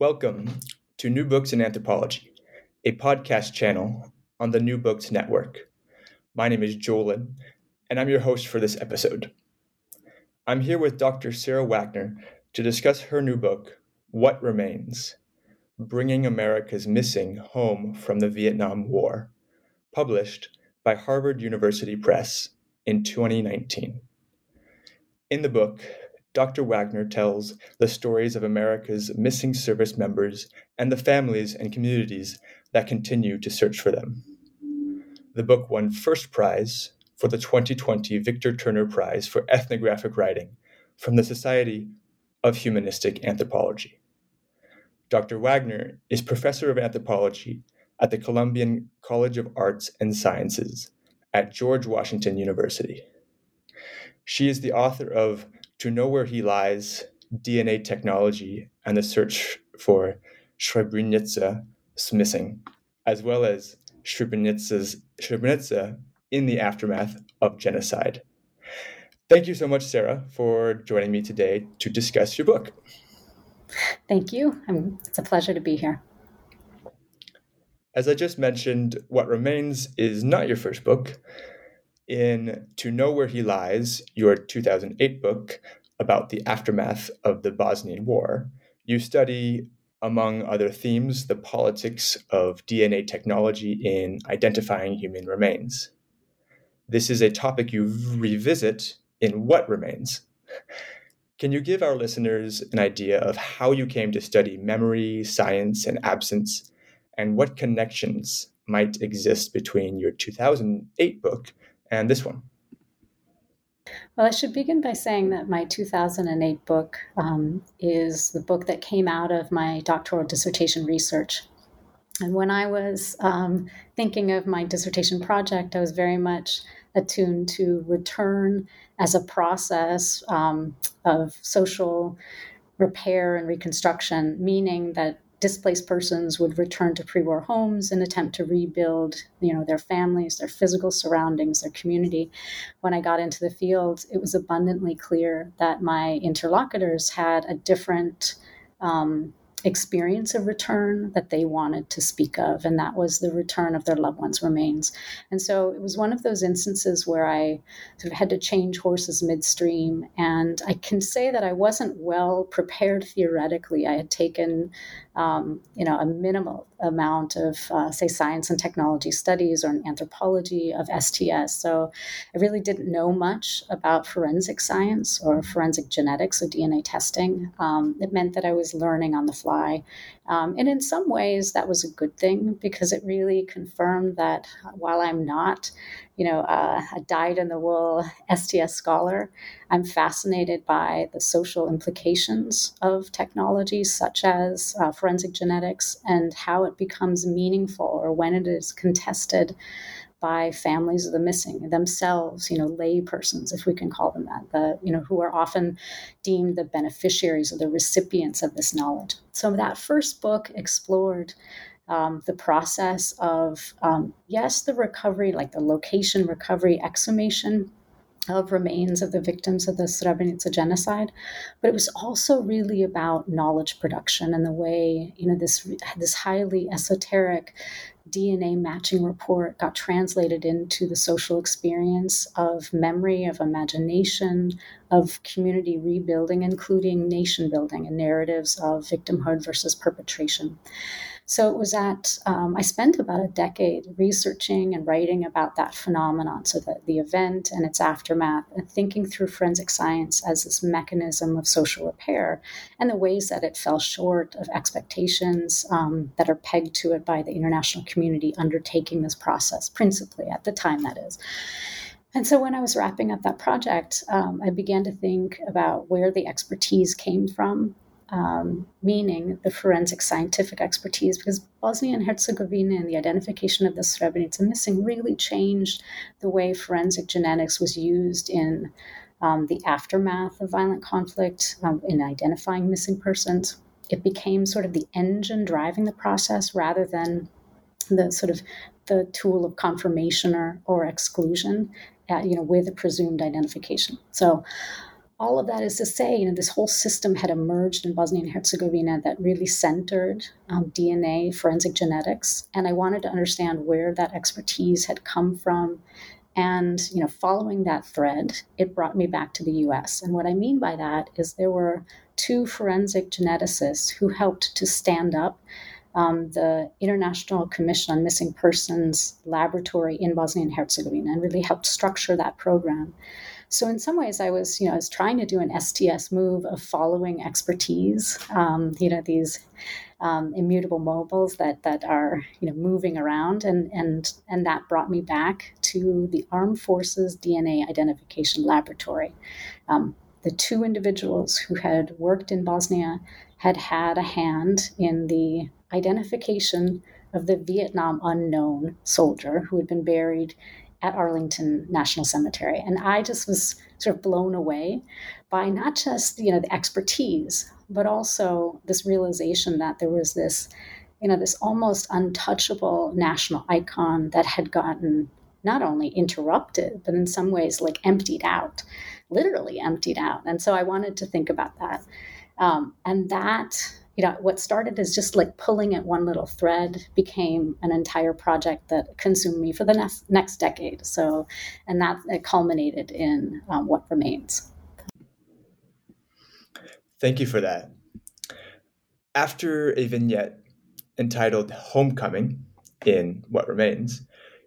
Welcome to New Books in Anthropology, a podcast channel on the New Books Network. My name is Jolin, and I'm your host for this episode. I'm here with Dr. Sarah Wagner to discuss her new book, What Remains Bringing America's Missing Home from the Vietnam War, published by Harvard University Press in 2019. In the book, Dr. Wagner tells the stories of America's missing service members and the families and communities that continue to search for them. The book won first prize for the 2020 Victor Turner Prize for Ethnographic Writing from the Society of Humanistic Anthropology. Dr. Wagner is professor of anthropology at the Columbian College of Arts and Sciences at George Washington University. She is the author of to know where he lies, DNA technology, and the search for Srebrenica missing, as well as Srebrenica in the aftermath of genocide. Thank you so much, Sarah, for joining me today to discuss your book. Thank you. it's a pleasure to be here. As I just mentioned, What Remains is not your first book in To Know Where He Lies, your 2008 book about the aftermath of the Bosnian War, you study, among other themes, the politics of DNA technology in identifying human remains. This is a topic you revisit in What Remains. Can you give our listeners an idea of how you came to study memory, science, and absence, and what connections might exist between your 2008 book and this one? Well, I should begin by saying that my 2008 book um, is the book that came out of my doctoral dissertation research. And when I was um, thinking of my dissertation project, I was very much attuned to return as a process um, of social repair and reconstruction, meaning that displaced persons would return to pre-war homes and attempt to rebuild you know their families their physical surroundings their community. When i got into the field it was abundantly clear that my interlocutors had a different um, experience of return that they wanted to speak of, and that was the return of their loved ones' remains. And so it was one of those instances where I sort of had to change horses midstream. And I can say that I wasn't well prepared theoretically. I had taken, um, you know, a minimal amount of, uh, say, science and technology studies or an anthropology of STS. So I really didn't know much about forensic science or forensic genetics or DNA testing. Um, it meant that I was learning on the fly fly. Um, and in some ways, that was a good thing because it really confirmed that while I'm not, you know, uh, a dyed in the wool STS scholar, I'm fascinated by the social implications of technologies such as uh, forensic genetics and how it becomes meaningful or when it is contested by families of the missing themselves, you know, lay persons, if we can call them that, the, you know, who are often deemed the beneficiaries or the recipients of this knowledge. So that first book explored um, the process of, um, yes, the recovery, like the location recovery, exhumation of remains of the victims of the Srebrenica genocide, but it was also really about knowledge production and the way you know this this highly esoteric DNA matching report got translated into the social experience of memory, of imagination, of community rebuilding, including nation building and narratives of victimhood versus perpetration. So it was at, um, I spent about a decade researching and writing about that phenomenon. So the, the event and its aftermath, and thinking through forensic science as this mechanism of social repair and the ways that it fell short of expectations um, that are pegged to it by the international community undertaking this process, principally at the time, that is. And so when I was wrapping up that project, um, I began to think about where the expertise came from um, meaning the forensic scientific expertise, because Bosnia and Herzegovina and the identification of the Srebrenica missing really changed the way forensic genetics was used in um, the aftermath of violent conflict, um, in identifying missing persons. It became sort of the engine driving the process rather than the sort of the tool of confirmation or, or exclusion, at, you know, with a presumed identification. So all of that is to say, you know, this whole system had emerged in Bosnia and Herzegovina that really centered um, DNA, forensic genetics, and I wanted to understand where that expertise had come from. And you know, following that thread, it brought me back to the U.S. And what I mean by that is there were two forensic geneticists who helped to stand up um, the International Commission on Missing Persons laboratory in Bosnia and Herzegovina, and really helped structure that program. So in some ways, I was, you know, I was trying to do an STS move of following expertise. Um, you know, these um, immutable mobiles that that are, you know, moving around, and and and that brought me back to the Armed Forces DNA Identification Laboratory. Um, the two individuals who had worked in Bosnia had had a hand in the identification of the Vietnam unknown soldier who had been buried at Arlington National Cemetery. And I just was sort of blown away by not just, you know, the expertise, but also this realization that there was this, you know, this almost untouchable national icon that had gotten not only interrupted, but in some ways like emptied out, literally emptied out. And so I wanted to think about that. Um, and that you know, what started as just like pulling at one little thread became an entire project that consumed me for the next next decade. So, and that culminated in um, what remains. Thank you for that. After a vignette entitled Homecoming in What Remains,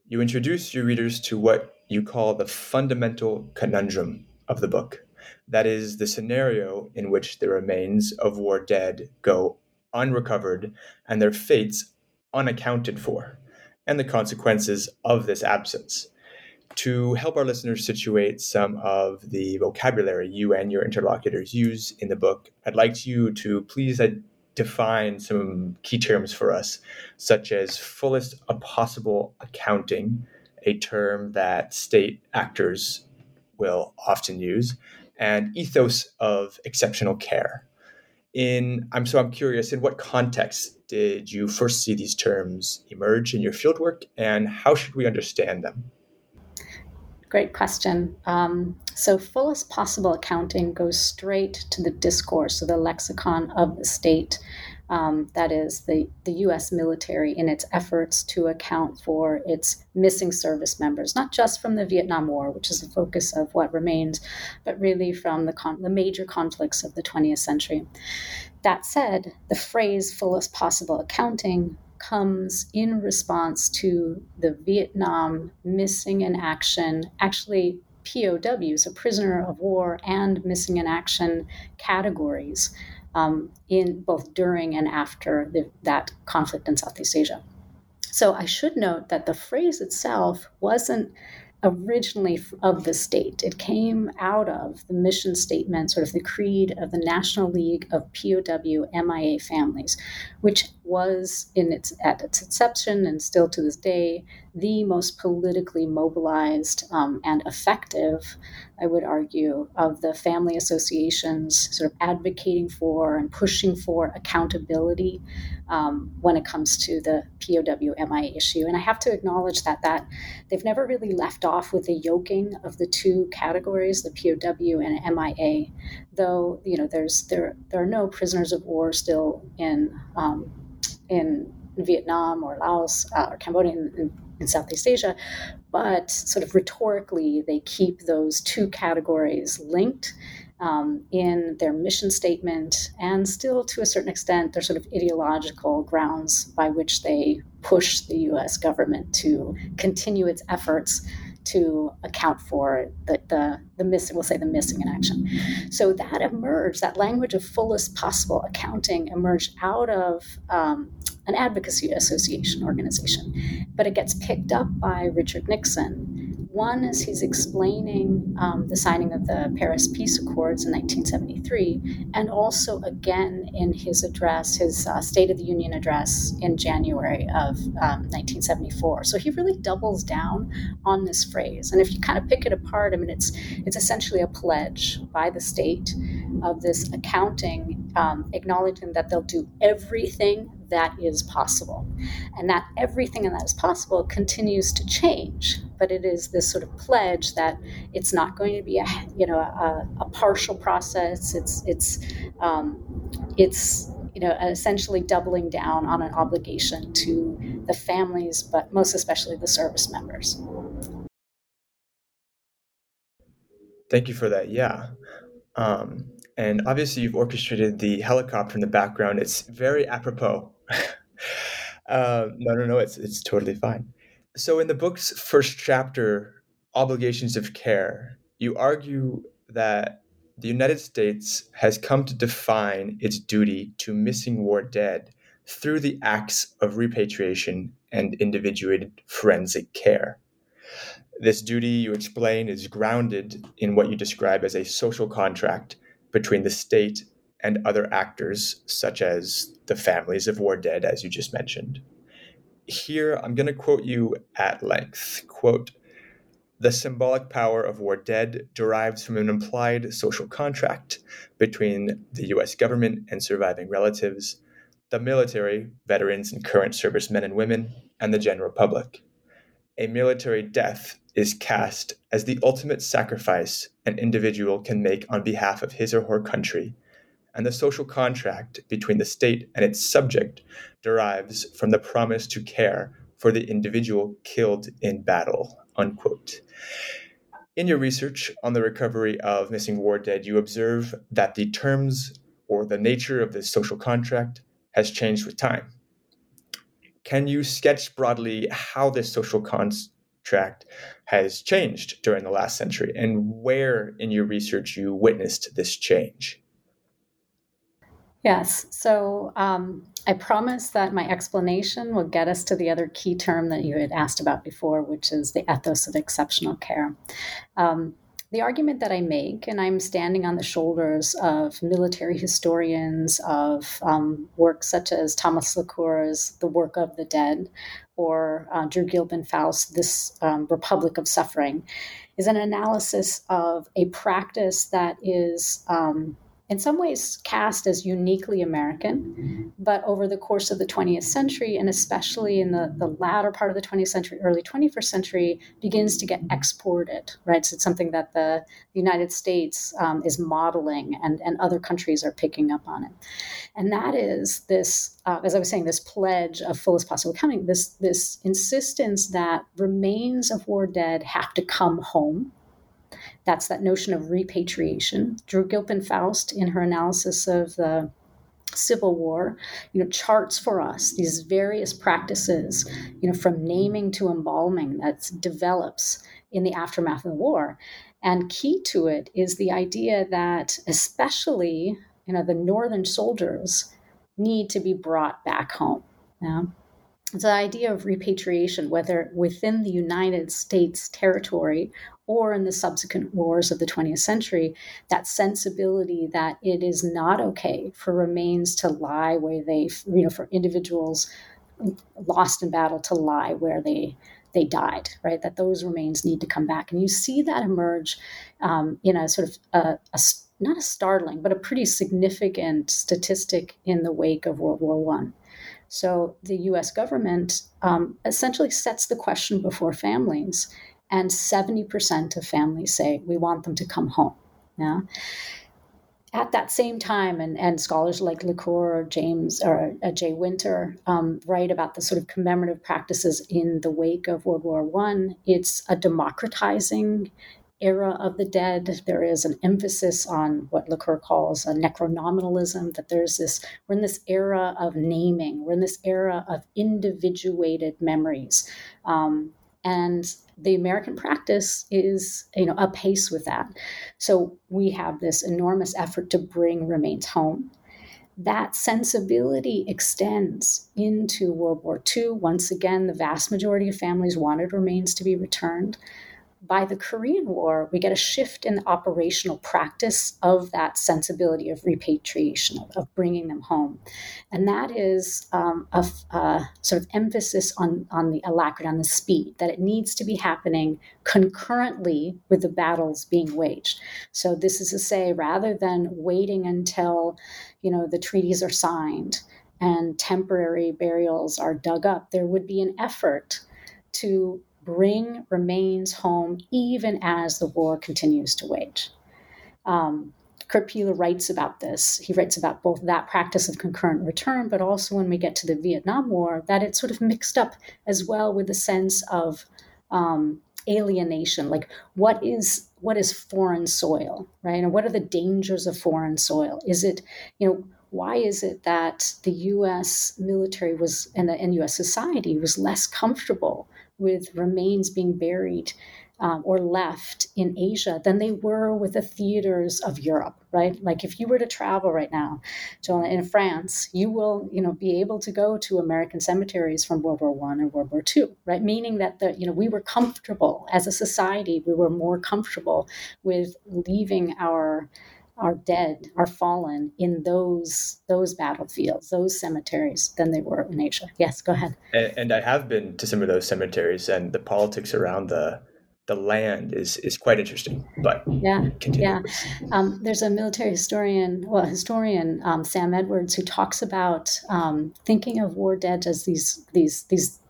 you introduce your readers to what you call the fundamental conundrum of the book. That is the scenario in which the remains of war dead go unrecovered and their fates unaccounted for, and the consequences of this absence. To help our listeners situate some of the vocabulary you and your interlocutors use in the book, I'd like you to please uh, define some key terms for us, such as fullest possible accounting, a term that state actors will often use, and ethos of exceptional care. In I'm so I'm curious, in what context did you first see these terms emerge in your fieldwork, and how should we understand them? Great question. Um, so, fullest possible accounting goes straight to the discourse, or the lexicon of the state um, that is the, the US military in its efforts to account for its missing service members, not just from the Vietnam War, which is the focus of what remains, but really from the, con- the major conflicts of the 20th century. That said, the phrase fullest possible accounting comes in response to the Vietnam missing in action, actually POWs, a prisoner of war, and missing in action categories um, in both during and after the, that conflict in Southeast Asia. So I should note that the phrase itself wasn't originally of the state. It came out of the mission statement, sort of the creed of the National League of POW MIA families, which was in its at its inception and still to this day the most politically mobilized um, and effective, I would argue, of the family associations sort of advocating for and pushing for accountability um, when it comes to the POW MIA issue. And I have to acknowledge that that they've never really left off with the yoking of the two categories, the POW and MIA, though you know there's there there are no prisoners of war still in um, in Vietnam or Laos uh, or Cambodia in, in Southeast Asia, but sort of rhetorically, they keep those two categories linked um, in their mission statement and still to a certain extent their sort of ideological grounds by which they push the US government to continue its efforts to account for the, the, the missing, we'll say the missing in action. So that emerged, that language of fullest possible accounting emerged out of um, an advocacy association organization. But it gets picked up by Richard Nixon one is he's explaining um, the signing of the Paris Peace Accords in 1973, and also again in his address, his uh, State of the Union address in January of um, 1974. So he really doubles down on this phrase. And if you kind of pick it apart, I mean, it's it's essentially a pledge by the state of this accounting, um, acknowledging that they'll do everything that is possible. And that everything in that is possible continues to change. But it is this sort of pledge that it's not going to be a you know a, a partial process. It's it's um, it's you know essentially doubling down on an obligation to the families, but most especially the service members. Thank you for that. Yeah. Um, and obviously, you've orchestrated the helicopter in the background. It's very apropos uh, no, no, no. It's it's totally fine. So in the book's first chapter, Obligations of Care, you argue that the United States has come to define its duty to missing war dead through the acts of repatriation and individuated forensic care. This duty, you explain, is grounded in what you describe as a social contract between the state and other actors, such as the families of war dead, as you just mentioned. Here, I'm going to quote you at length. Quote, the symbolic power of war dead derives from an implied social contract between the US government and surviving relatives, the military, veterans, and current servicemen and women, and the general public. A military death is cast as the ultimate sacrifice an individual can make on behalf of his or her country and the social contract between the state and its subject derives from the promise to care for the individual killed in battle. Unquote. In your research on the recovery of missing war dead, you observe that the terms or the nature of this social contract has changed with time. Can you sketch broadly how this social contract has changed during the last century and where in your research you witnessed this change? Yes. So um, I promise that my explanation will get us to the other key term that you had asked about before, which is the ethos of exceptional care. Um, the argument that I make, and I'm standing on the shoulders of military historians, of um, works such as Thomas Laqueur's The Work of the Dead, or uh, Drew Gilpin Faust, This um, Republic of Suffering, is an analysis of a practice that is um, in some ways cast as uniquely American, but over the course of the 20th century, and especially in the, the latter part of the 20th century, early 21st century, begins to get exported, right? So it's something that the, United States um, is modeling and, and other countries are picking up on it. And that is this, uh, as I was saying, this pledge of fullest possible coming, this, this insistence that remains of war dead have to come home that's that notion of repatriation. Drew Gilpin Faust, in her analysis of the Civil War, you know, charts for us these various practices, you know, from naming to embalming that develops in the aftermath of the war. And key to it is the idea that especially, you know, the northern soldiers need to be brought back home. Yeah? the idea of repatriation, whether within the United States territory or in the subsequent wars of the 20th century, that sensibility that it is not okay for remains to lie where they, you know, for individuals lost in battle to lie where they they died, right? That those remains need to come back. And you see that emerge um, in a sort of a, a, not a startling, but a pretty significant statistic in the wake of World War One. So the U.S. government um, essentially sets the question before families, and 70% of families say we want them to come home. Yeah at that same time, and, and scholars like Laqueur or James or uh, Jay Winter um, write about the sort of commemorative practices in the wake of World War One. It's a democratizing era of the dead. There is an emphasis on what Laqueur calls a necronominalism, that there's this, we're in this era of naming, we're in this era of individuated memories. Um, and the American practice is, you know, apace with that. So we have this enormous effort to bring remains home. That sensibility extends into World War II. Once again, the vast majority of families wanted remains to be returned by the Korean War, we get a shift in the operational practice of that sensibility of repatriation, of, of bringing them home. And that is um, a, sort of emphasis on, on the alacrity, on the speed, that it needs to be happening concurrently with the battles being waged. So this is to say, rather than waiting until, you know, the treaties are signed and temporary burials are dug up, there would be an effort to bring remains home even as the war continues to wage. Um, Kurt Piehler writes about this. He writes about both that practice of concurrent return, but also when we get to the Vietnam War, that it's sort of mixed up as well with the sense of um, alienation. Like, what is what is foreign soil, right? And what are the dangers of foreign soil? Is it, you know, why is it that the U.S. military was and, the, and U.S. society was less comfortable with remains being buried um, or left in Asia than they were with the theaters of Europe, right? Like if you were to travel right now, Joel, in France, you will, you know, be able to go to American cemeteries from World War One and World War Two, right? Meaning that the, you know, we were comfortable as a society, we were more comfortable with leaving our are dead, are fallen in those those battlefields, those cemeteries than they were in Asia. Yes, go ahead. And, and I have been to some of those cemeteries, and the politics around the the land is is quite interesting. But yeah, continue. yeah. Um, there's a military historian, well, historian um, Sam Edwards, who talks about um, thinking of war dead as these these these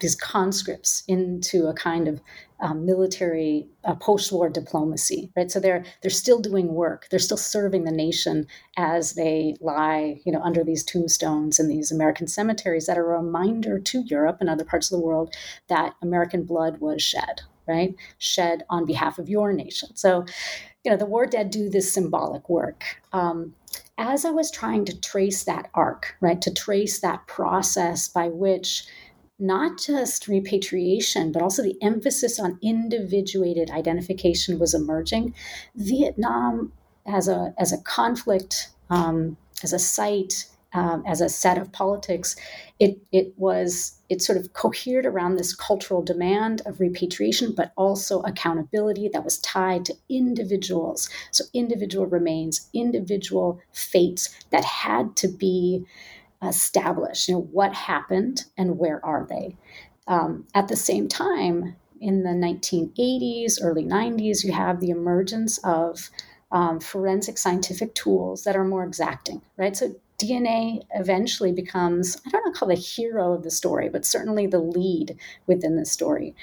these conscripts into a kind of um, military uh, post-war diplomacy, right? So they're they're still doing work. They're still serving the nation as they lie, you know, under these tombstones in these American cemeteries that are a reminder to Europe and other parts of the world that American blood was shed, right? Shed on behalf of your nation. So, you know, the war dead do this symbolic work. Um, as I was trying to trace that arc, right, to trace that process by which not just repatriation, but also the emphasis on individuated identification was emerging. Vietnam as a as a conflict, um, as a site, um, as a set of politics, it it was it sort of cohered around this cultural demand of repatriation, but also accountability that was tied to individuals. So individual remains, individual fates that had to be establish you know what happened and where are they. Um, at the same time in the 1980s early 90s you have the emergence of um, forensic scientific tools that are more exacting right? So dna eventually becomes i don't know call the hero of the story but certainly the lead within the story.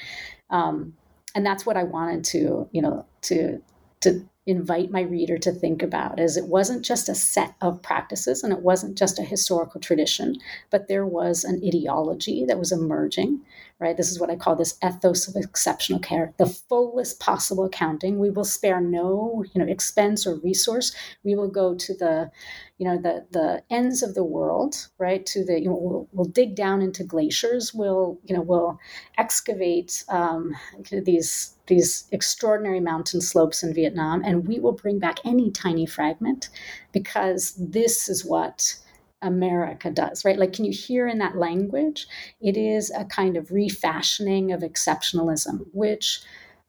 Um, and that's what i wanted to you know to to invite my reader to think about is it wasn't just a set of practices and it wasn't just a historical tradition but there was an ideology that was emerging right? This is what i call this ethos of exceptional care the fullest possible accounting we will spare no you know expense or resource. We will go to the you know the the ends of the world right? To the you know we'll, we'll dig down into glaciers. We'll you know we'll excavate um, these these extraordinary mountain slopes in Vietnam, and we will bring back any tiny fragment because this is what America does, right? Like, can you hear in that language? It is a kind of refashioning of exceptionalism, which,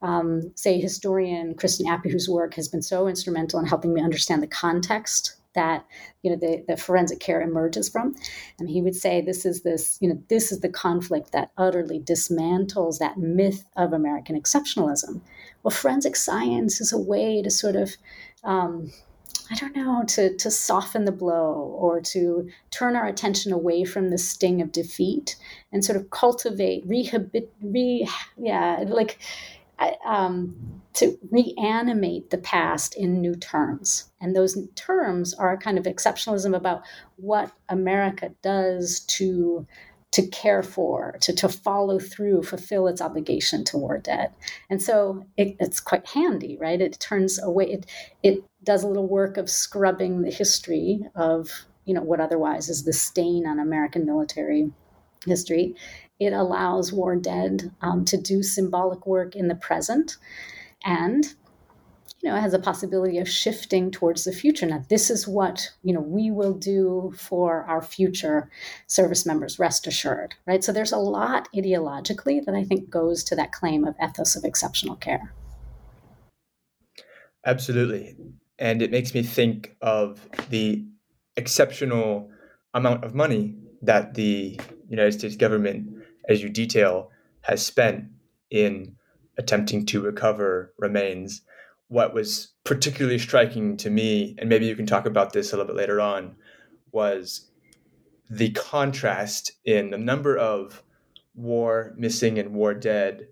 um, say, historian Christian Appy, whose work has been so instrumental in helping me understand the context that you know the, the forensic care emerges from. And he would say this is this you know this is the conflict that utterly dismantles that myth of american exceptionalism. Well forensic science is a way to sort of um, I don't know, to, to soften the blow or to turn our attention away from the sting of defeat and sort of cultivate, rehabilitate, re, yeah, like um, to reanimate the past in new terms. And those terms are a kind of exceptionalism about what America does to to care for, to, to follow through, fulfill its obligation to war dead. And so it, it's quite handy, right? It turns away, it, it does a little work of scrubbing the history of, you know, what otherwise is the stain on American military history. It allows war dead um, to do symbolic work in the present. And you know has a possibility of shifting towards the future. Now this is what you know we will do for our future service members rest assured right? So there's a lot ideologically that i think goes to that claim of ethos of exceptional care. Absolutely. And it makes me think of the exceptional amount of money that the united states government as you detail has spent in attempting to recover remains what was particularly striking to me, and maybe you can talk about this a little bit later on, was the contrast in the number of war missing and war dead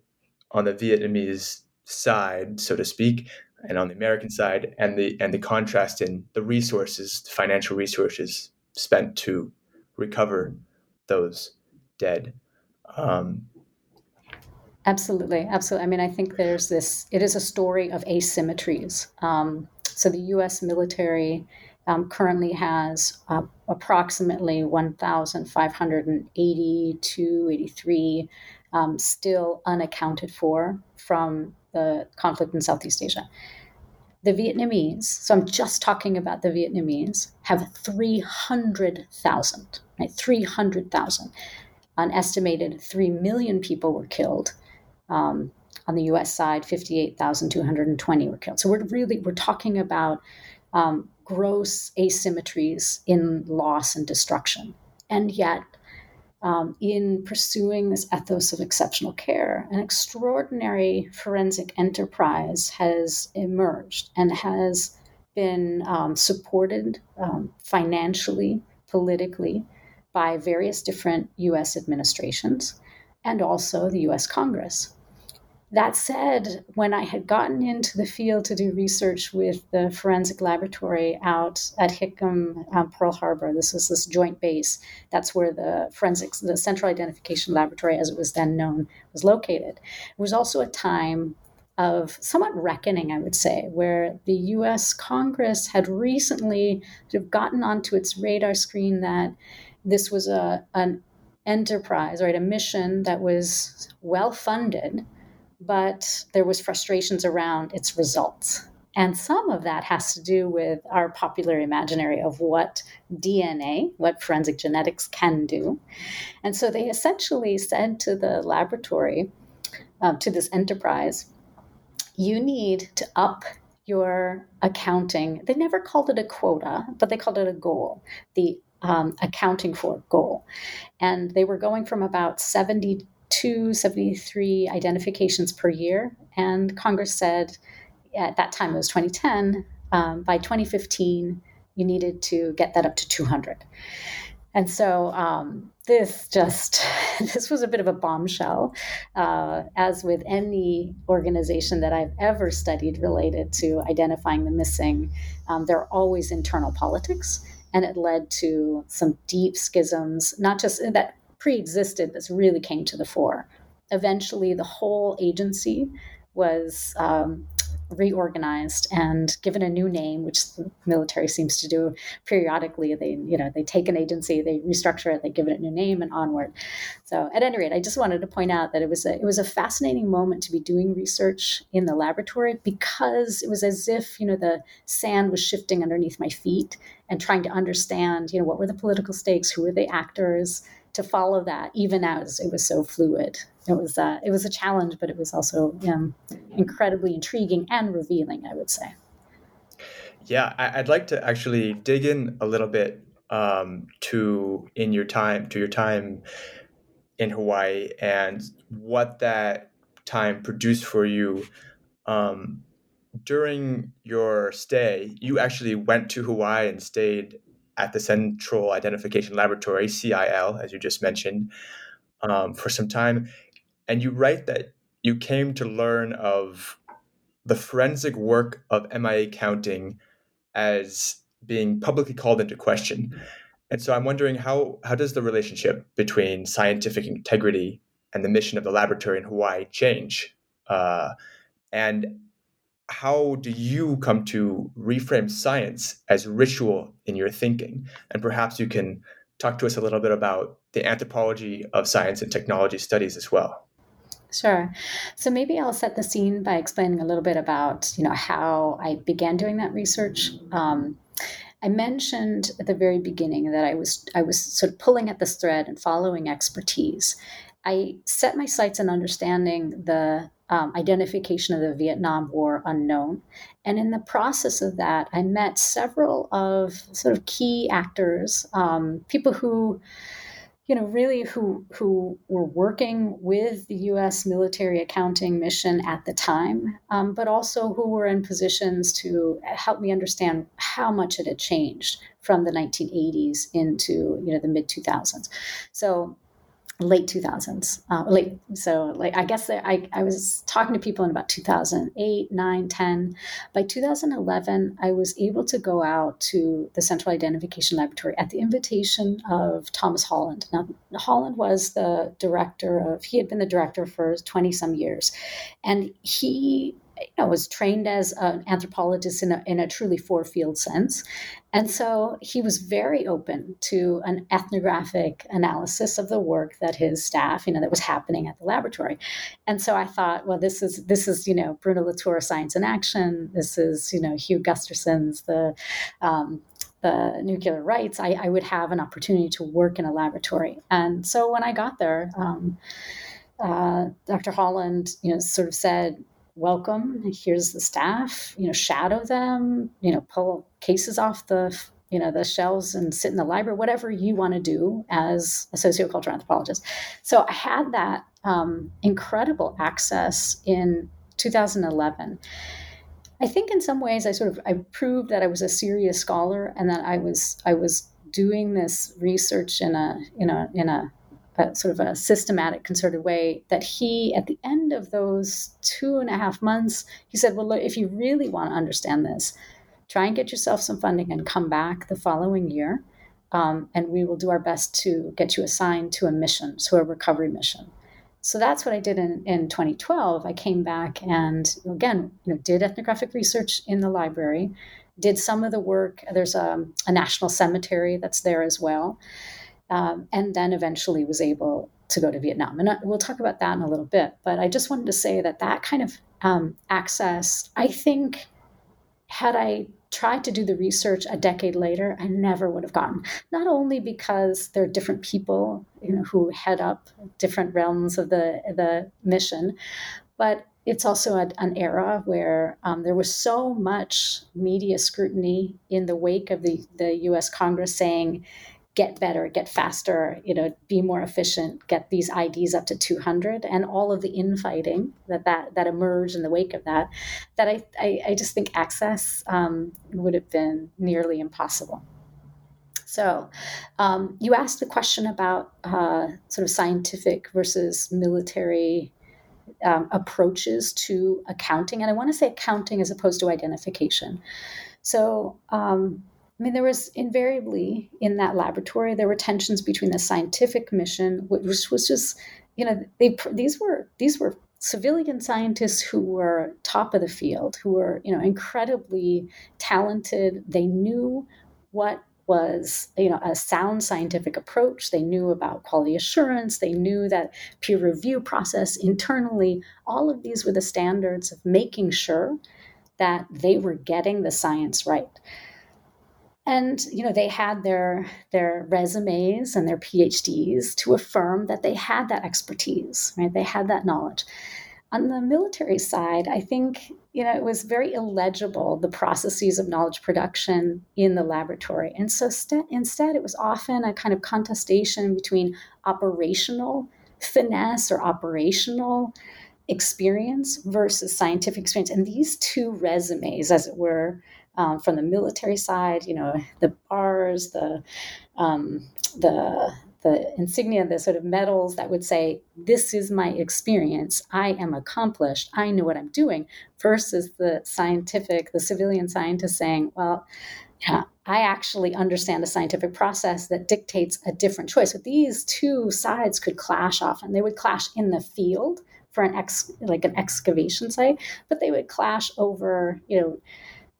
on the Vietnamese side, so to speak, and on the American side, and the and the contrast in the resources, the financial resources spent to recover those dead. Um, Absolutely, absolutely. I mean, I think there's this. It is a story of asymmetries. Um, so the U.S. military um, currently has uh, approximately 1,580 to 83 um, still unaccounted for from the conflict in Southeast Asia. The Vietnamese, so I'm just talking about the Vietnamese, have 300,000, right? 300,000. An estimated 3 million people were killed um, on the U.S. side, 58,220 were killed. So we're really we're talking about um, gross asymmetries in loss and destruction, and yet. Um, in pursuing this ethos of exceptional care, an extraordinary forensic enterprise has emerged and has been um, supported um, financially, politically, by various different US administrations and also the US Congress. That said, when I had gotten into the field to do research with the forensic laboratory out at Hickam, um, Pearl Harbor, this was this joint base. That's where the forensics, the Central Identification Laboratory, as it was then known, was located. It was also a time of somewhat reckoning, I would say, where the US Congress had recently sort of gotten onto its radar screen that this was a, an enterprise, right, a mission that was well funded but there was frustrations around its results. And some of that has to do with our popular imaginary of what DNA, what forensic genetics can do. And so they essentially said to the laboratory, uh, to this enterprise, you need to up your accounting. They never called it a quota, but they called it a goal, the um, accounting for goal. And they were going from about 70 273 identifications per year. And Congress said at that time, it was 2010, um, by 2015, you needed to get that up to 200. And so um, this just this was a bit of a bombshell, uh, as with any organization that I've ever studied related to identifying the missing. Um, there are always internal politics, and it led to some deep schisms, not just that pre-existed this really came to the fore. Eventually, the whole agency was um, reorganized and given a new name, which the military seems to do periodically. They, you know, they take an agency, they restructure it, they give it a new name, and onward. So, at any rate, I just wanted to point out that it was a it was a fascinating moment to be doing research in the laboratory because it was as if you know the sand was shifting underneath my feet and trying to understand, you know, what were the political stakes, who were the actors, to follow that, even as it was so fluid. It was uh, it was a challenge, but it was also um, incredibly intriguing and revealing. I would say. Yeah, I'd like to actually dig in a little bit um, to in your time to your time in Hawaii and what that time produced for you. Um, during your stay, you actually went to Hawaii and stayed at the Central Identification Laboratory, CIL, as you just mentioned, um, for some time. And you write that you came to learn of the forensic work of MIA counting as being publicly called into question. And so I'm wondering how, how does the relationship between scientific integrity and the mission of the laboratory in Hawaii change? Uh, and how do you come to reframe science as ritual in your thinking? And perhaps you can talk to us a little bit about the anthropology of science and technology studies as well. Sure. So maybe I'll set the scene by explaining a little bit about you know how I began doing that research. Um, I mentioned at the very beginning that I was I was sort of pulling at this thread and following expertise. I set my sights on understanding the um, identification of the Vietnam War unknown. And in the process of that, I met several of sort of key actors, um, people who, you know, really who who were working with the U.S. military accounting mission at the time, um, but also who were in positions to help me understand how much it had changed from the 1980s into you know the mid 2000s. So late 2000s uh, late so like i guess I, I was talking to people in about 2008 9 10 by 2011 i was able to go out to the central identification laboratory at the invitation of thomas holland. Now holland was the director of he had been the director for 20 some years and he you know, was trained as an anthropologist in a, in a truly four field sense. And so he was very open to an ethnographic analysis of the work that his staff, you know, that was happening at the laboratory. And so I thought, well, this is, this is, you know, Bruno Latour Science in Action. This is, you know, Hugh Gusterson's, the, um, the nuclear rites, I, I, would have an opportunity to work in a laboratory. And so when I got there, um, uh, Dr. Holland, you know, sort of said, welcome. Here's the staff. You know, shadow them. You know, pull cases off the you know the shelves and sit in the library. Whatever you want to do as a sociocultural anthropologist. So I had that um, incredible access in 2011. I think in some ways I sort of I proved that I was a serious scholar and that I was I was doing this research in a you know in a a, sort of a systematic, concerted way that he, at the end of those two and a half months, he said, Well, look, if you really want to understand this, try and get yourself some funding and come back the following year. Um, and we will do our best to get you assigned to a mission, to a recovery mission. So that's what I did in, in 2012. I came back and again, you know, did ethnographic research in the library, did some of the work. There's a, a national cemetery that's there as well um, and then eventually was able to go to Vietnam. And we'll talk about that in a little bit. But I just wanted to say that that kind of um, access, I think, had I tried to do the research a decade later, I never would have gotten. Not only because there are different people, you know, who head up different realms of the the mission, but it's also a, an era where um, there was so much media scrutiny in the wake of the, the U.S. Congress saying, get better, get faster, you know, be more efficient, get these IDs up to 200, and all of the infighting that that, that emerged in the wake of that, that I, I, I just think access um, would have been nearly impossible. So, um, you asked the question about uh, sort of scientific versus military um, approaches to accounting, and I want to say accounting as opposed to identification. So, um, I mean, there was invariably in that laboratory, there were tensions between the scientific mission, which was just, you know, they these were these were civilian scientists who were top of the field, who were, you know, incredibly talented. They knew what was you know a sound scientific approach. They knew about quality assurance. They knew that peer review process internally all of these were the standards of making sure that they were getting the science right and you know they had their their resumes and their phds to affirm that they had that expertise right? They had that knowledge. On the military side, I think you know it was very illegible the processes of knowledge production in the laboratory, and so st- instead it was often a kind of contestation between operational finesse or operational experience versus scientific experience, and these two resumes, as it were, um, from the military side, you know, the bars, the um, the the insignia, the sort of medals that would say, This is my experience. I am accomplished. I know what I'm doing, versus the scientific, the civilian scientist saying, Well, yeah, I actually understand a scientific process that dictates a different choice. So these two sides could clash often. They would clash in the field for an ex like an excavation site, but they would clash over, you know,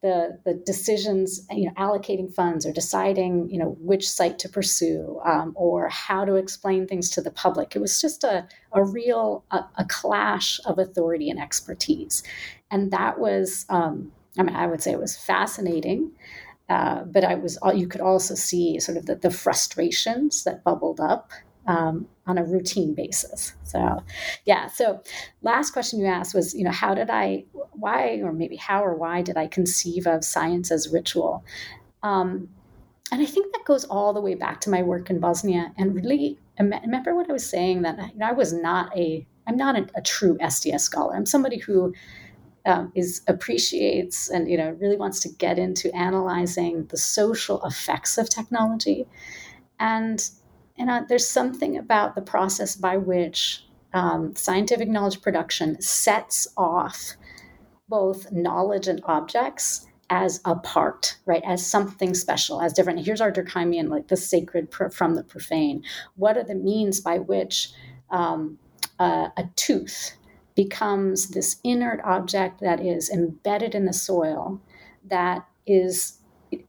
the the decisions, you know, allocating funds or deciding, you know, which site to pursue um, or how to explain things to the public. It was just a a real a, a clash of authority and expertise, and that was, um, I mean, I would say it was fascinating. Uh, but I was, you could also see sort of the, the frustrations that bubbled up um, on a routine basis. So, yeah. So, last question you asked was, you know, how did I, why, or maybe how or why did I conceive of science as ritual? Um, and I think that goes all the way back to my work in Bosnia. And really, remember what I was saying that you know, I was not a, I'm not a, a true STS scholar. I'm somebody who um, is appreciates and you know really wants to get into analyzing the social effects of technology and and uh, there's something about the process by which um, scientific knowledge production sets off both knowledge and objects as apart, right? As something special, as different. Here's our Durkheimian, like the sacred from the profane. What are the means by which um, uh, a tooth becomes this inert object that is embedded in the soil, that is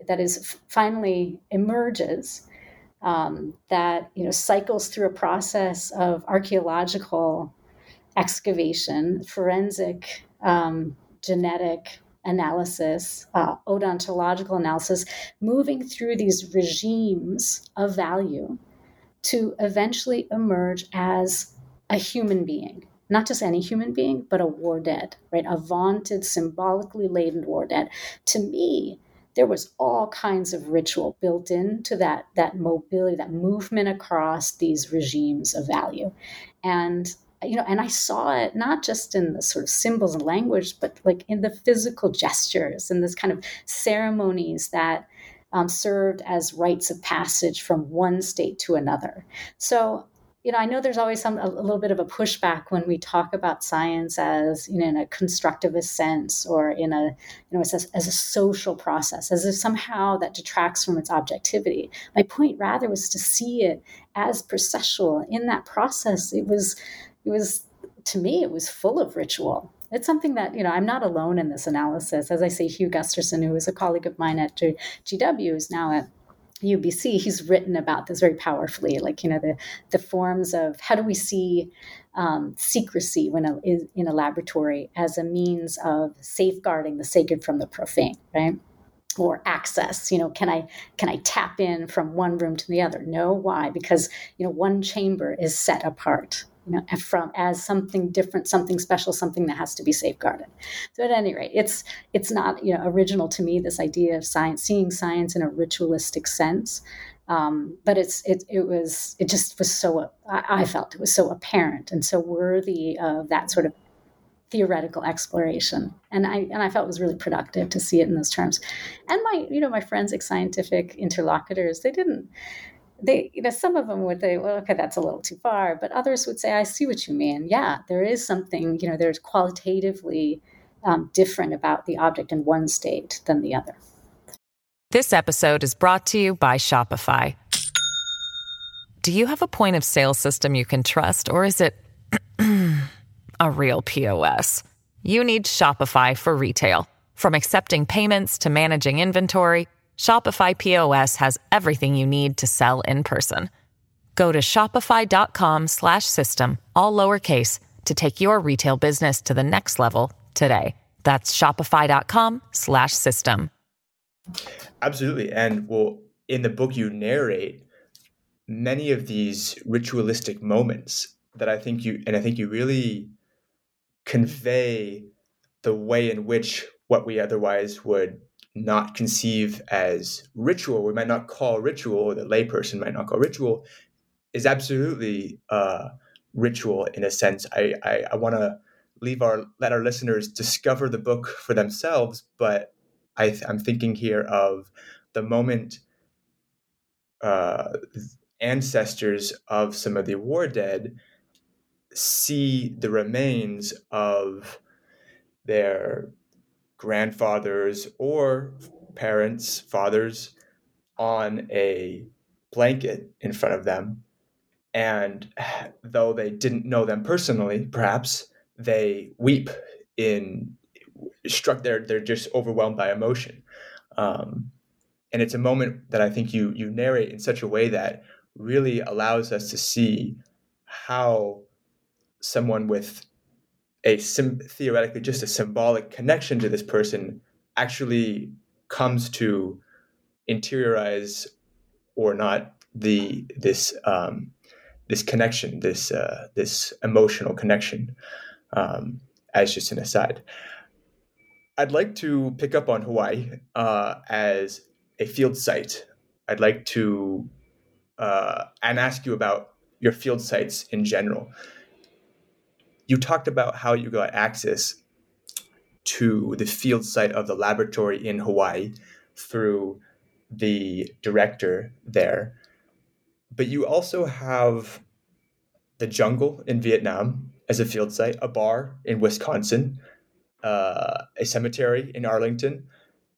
that is finally emerges um, that you know cycles through a process of archaeological excavation, forensic, um, genetic analysis, uh, odontological analysis, moving through these regimes of value to eventually emerge as a human being. Not just any human being, but a war dead, right? A vaunted, symbolically laden war dead. To me, there was all kinds of ritual built into that that mobility that movement across these regimes of value. And you know and i saw it not just in the sort of symbols and language but like in the physical gestures and this kind of ceremonies that um, served as rites of passage from one state to another. So you know, I know there's always some a, little bit of a pushback when we talk about science as you know in a constructivist sense or in a you know as a, as a social process, as if somehow that detracts from its objectivity. My point rather was to see it as processual. In that process, it was it was to me it was full of ritual. It's something that you know I'm not alone in this analysis. As I say, Hugh Gusterson, who is a colleague of mine at GW, is now at UBC, he's written about this very powerfully, like you know the the forms of how do we see um, secrecy when a, in a laboratory as a means of safeguarding the sacred from the profane, right? Or access, you know, can I can I tap in from one room to the other? No, why? Because you know one chamber is set apart, from as something different, something special, something that has to be safeguarded. So at any rate, it's it's not you know original to me this idea of science, seeing science in a ritualistic sense. Um, but it's it it was it just was so I, I felt it was so apparent and so worthy of that sort of theoretical exploration and i and i felt it was really productive to see it in those terms and my you know my forensic scientific interlocutors they didn't they you know some of them would say well okay that's a little too far but others would say i see what you mean. Yeah there is something you know there's qualitatively um, different about the object in one state than the other. This episode is brought to you by shopify. Do you have a point of sale system you can trust or is it a real pos you need shopify for retail. From accepting payments to managing inventory Shopify POS has everything you need to sell in person. Go to shopify.com/system all lowercase to take your retail business to the next level today. That's shopify.com/system. Absolutely. And well, in the book you narrate many of these ritualistic moments that I think you and I think you really convey the way in which what we otherwise would not conceive as ritual, we might not call ritual, or the layperson might not call ritual, is absolutely uh, ritual in a sense. I I, I want to leave our let our listeners discover the book for themselves, but I, I'm thinking here of the moment uh, ancestors of some of the war dead see the remains of their grandfathers or parents, fathers, on a blanket in front of them. And though they didn't know them personally, perhaps they weep in struck they're they're just overwhelmed by emotion. Um, and it's a moment that I think you you narrate in such a way that really allows us to see how someone with a sim- theoretically just a symbolic connection to this person actually comes to interiorize or not the this um, this connection, this uh, this emotional connection. Um, as just an aside, I'd like to pick up on Hawaii uh, as a field site. I'd like to uh, and ask you about your field sites in general you talked about how you got access to the field site of the laboratory in Hawaii through the director there. But you also have the jungle in Vietnam as a field site, a bar in Wisconsin, uh, a cemetery in Arlington,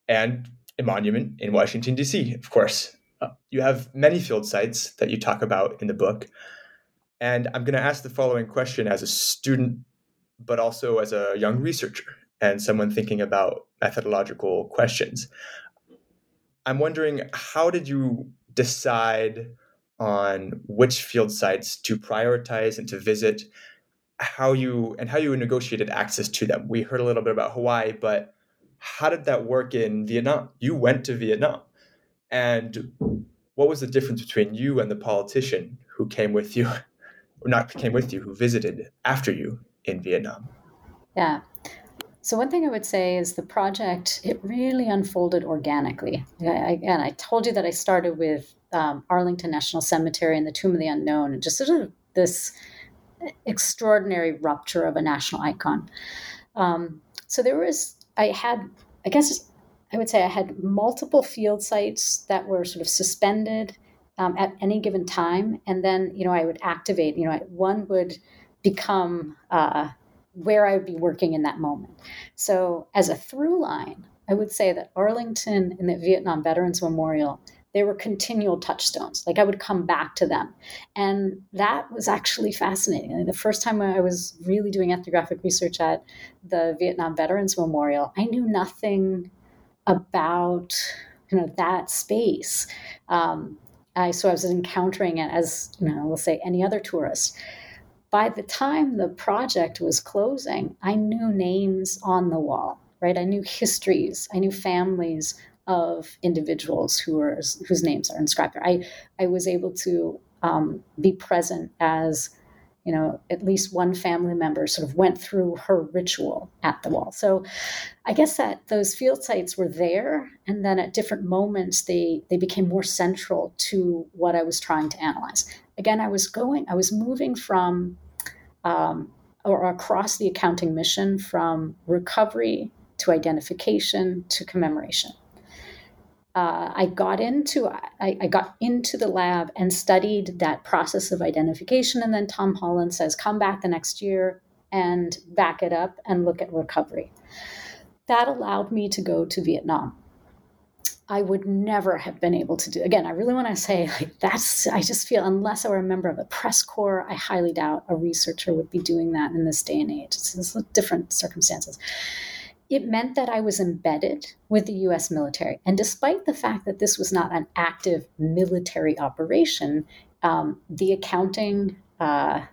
and a monument in Washington, D.C., of course. Uh, you have many field sites that you talk about in the book. And I'm going to ask the following question as a student, but also as a young researcher and someone thinking about methodological questions. I'm wondering how did you decide on which field sites to prioritize and to visit? How you and how you negotiated access to them. We heard a little bit about Hawaii, but how did that work in Vietnam? You went to Vietnam. And what was the difference between you and the politician who came with you not came with you, who visited after you in Vietnam? Yeah. So one thing I would say is the project it really unfolded organically. I, again, I told you that I started with um, Arlington National Cemetery and the Tomb of the Unknown, and just sort of this extraordinary rupture of a national icon. Um, so there was, I had, I guess I would say I had multiple field sites that were sort of suspended um, at any given time. And then, you know, I would activate, you know, one would become uh, where I would be working in that moment. So, as a through line, I would say that Arlington and the Vietnam Veterans Memorial, they were continual touchstones. Like I would come back to them. And that was actually fascinating. the first time I was really doing ethnographic research at the Vietnam Veterans Memorial, I knew nothing about you know that space. Um, I, so I was encountering it as, you know, we'll say any other tourist. By the time the project was closing, I knew names on the wall, right? I knew histories, I knew families of individuals who were whose names are inscribed there. I, I was able to um, be present as you know, at least one family member sort of went through her ritual at the wall. So I guess that those field sites were there and then at different moments they they became more central to what I was trying to analyze. Again, I was going, I was moving from um, or across the accounting mission from recovery to identification to commemoration uh, I got into I, I, got into the lab and studied that process of identification. And then Tom Holland says, "Come back the next year and back it up and look at recovery." That allowed me to go to Vietnam. I would never have been able to do. Again, I really want to say like that's. I just feel unless I were a member of the press corps, I highly doubt a researcher would be doing that in this day and age. It's, it's different circumstances it meant that I was embedded with the US military. And despite the fact that this was not an active military operation, um, the accounting, uh,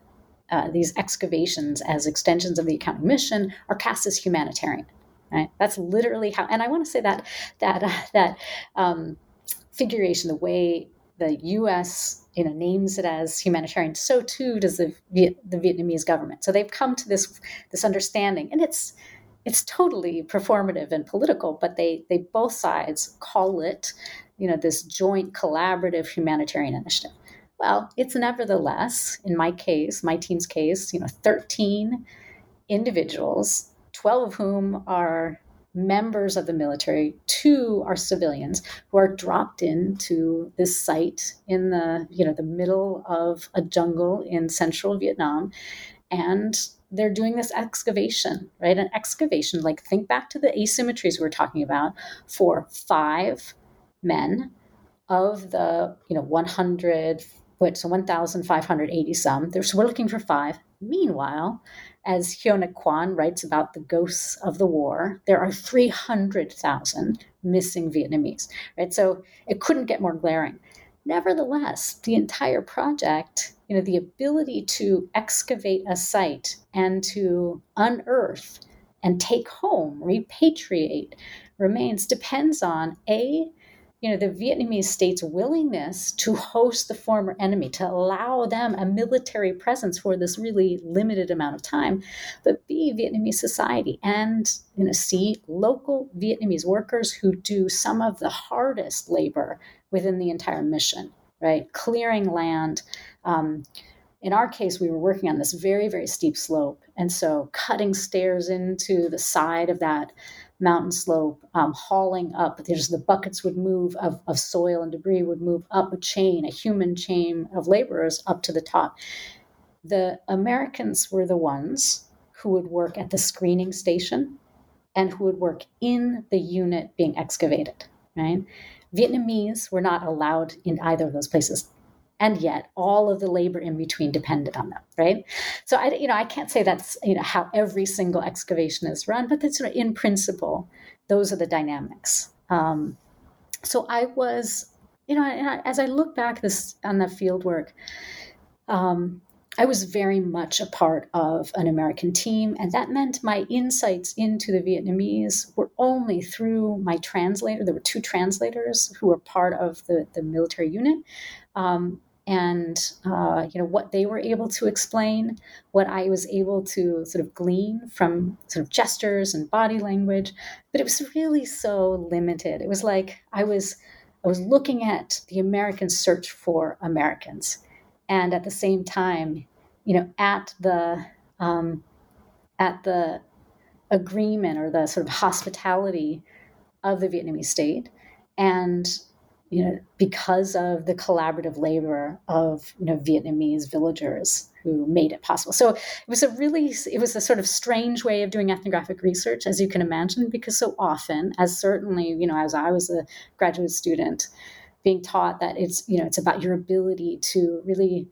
uh, these excavations as extensions of the accounting mission are cast as humanitarian. Right? That's literally how, and I want to say that that uh, that um, figuration, the way the U.S. you know names it as humanitarian, so too does the the Vietnamese government. So they've come to this this understanding, and it's it's totally performative and political, but they they both sides call it you know this joint collaborative humanitarian initiative. Well, it's nevertheless, in my case, my team's case, you know, 13 individuals, 12 of whom are members of the military, two are civilians who are dropped into this site in the, you know, the middle of a jungle in central Vietnam. And they're doing this excavation, right? An excavation, like think back to the asymmetries we are talking about for five men of the, you know, 100, what, so 1,580 some. So we're looking for five. Meanwhile, as Heonik Kwon writes about the ghosts of the war, there are 300,000 missing Vietnamese, right? So it couldn't get more glaring. Nevertheless, the entire project, you know, the ability to excavate a site and to unearth and take home, repatriate, remains depends on a you know the Vietnamese state's willingness to host the former enemy, to allow them a military presence for this really limited amount of time, but B Vietnamese society and you know see local Vietnamese workers who do some of the hardest labor within the entire mission, right? Clearing land. Um, in our case, we were working on this very, very steep slope. And so cutting stairs into the side of that mountain slope, um, hauling up. There's the buckets would move of, of soil and debris would move up a chain, a human chain of laborers up to the top. The Americans were the ones who would work at the screening station and who would work in the unit being excavated, right? Vietnamese were not allowed in either of those places. And yet all of the labor in between depended on them right? So i you know i can't say that's you know how every single excavation is run but that's sort of in principle those are the dynamics. Um, so i was you know as i look back this on the field work um, I was very much a part of an American team, and that meant my insights into the Vietnamese were only through my translator. There were two translators who were part of the, the military unit. Um, and uh, you know what they were able to explain, what I was able to sort of glean from sort of gestures and body language, but it was really so limited. It was like I was I was looking at the American search for Americans, and at the same time, you know, at the um, at the agreement or the sort of hospitality of the Vietnamese state, and you know, because of the collaborative labor of you know Vietnamese villagers who made it possible. So it was a really it was a sort of strange way of doing ethnographic research, as you can imagine, because so often, as certainly you know, as I was a graduate student, being taught that it's you know it's about your ability to really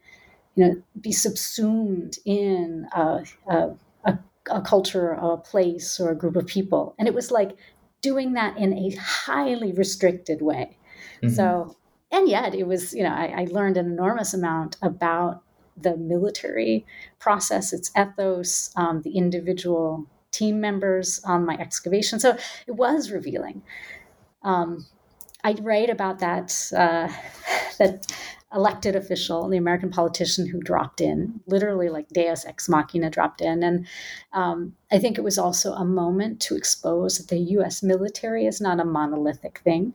you know be subsumed in a, a, a, a culture, a place, or a group of people, and it was like doing that in a highly restricted way Mm-hmm. So, and yet it was, you know, I, I learned an enormous amount about the military process, its ethos, um, the individual team members on my excavation. So it was revealing. Um, I write about that uh, that elected official, the American politician who dropped in, literally like Deus ex machina dropped in, and um, I think it was also a moment to expose that the U.S. military is not a monolithic thing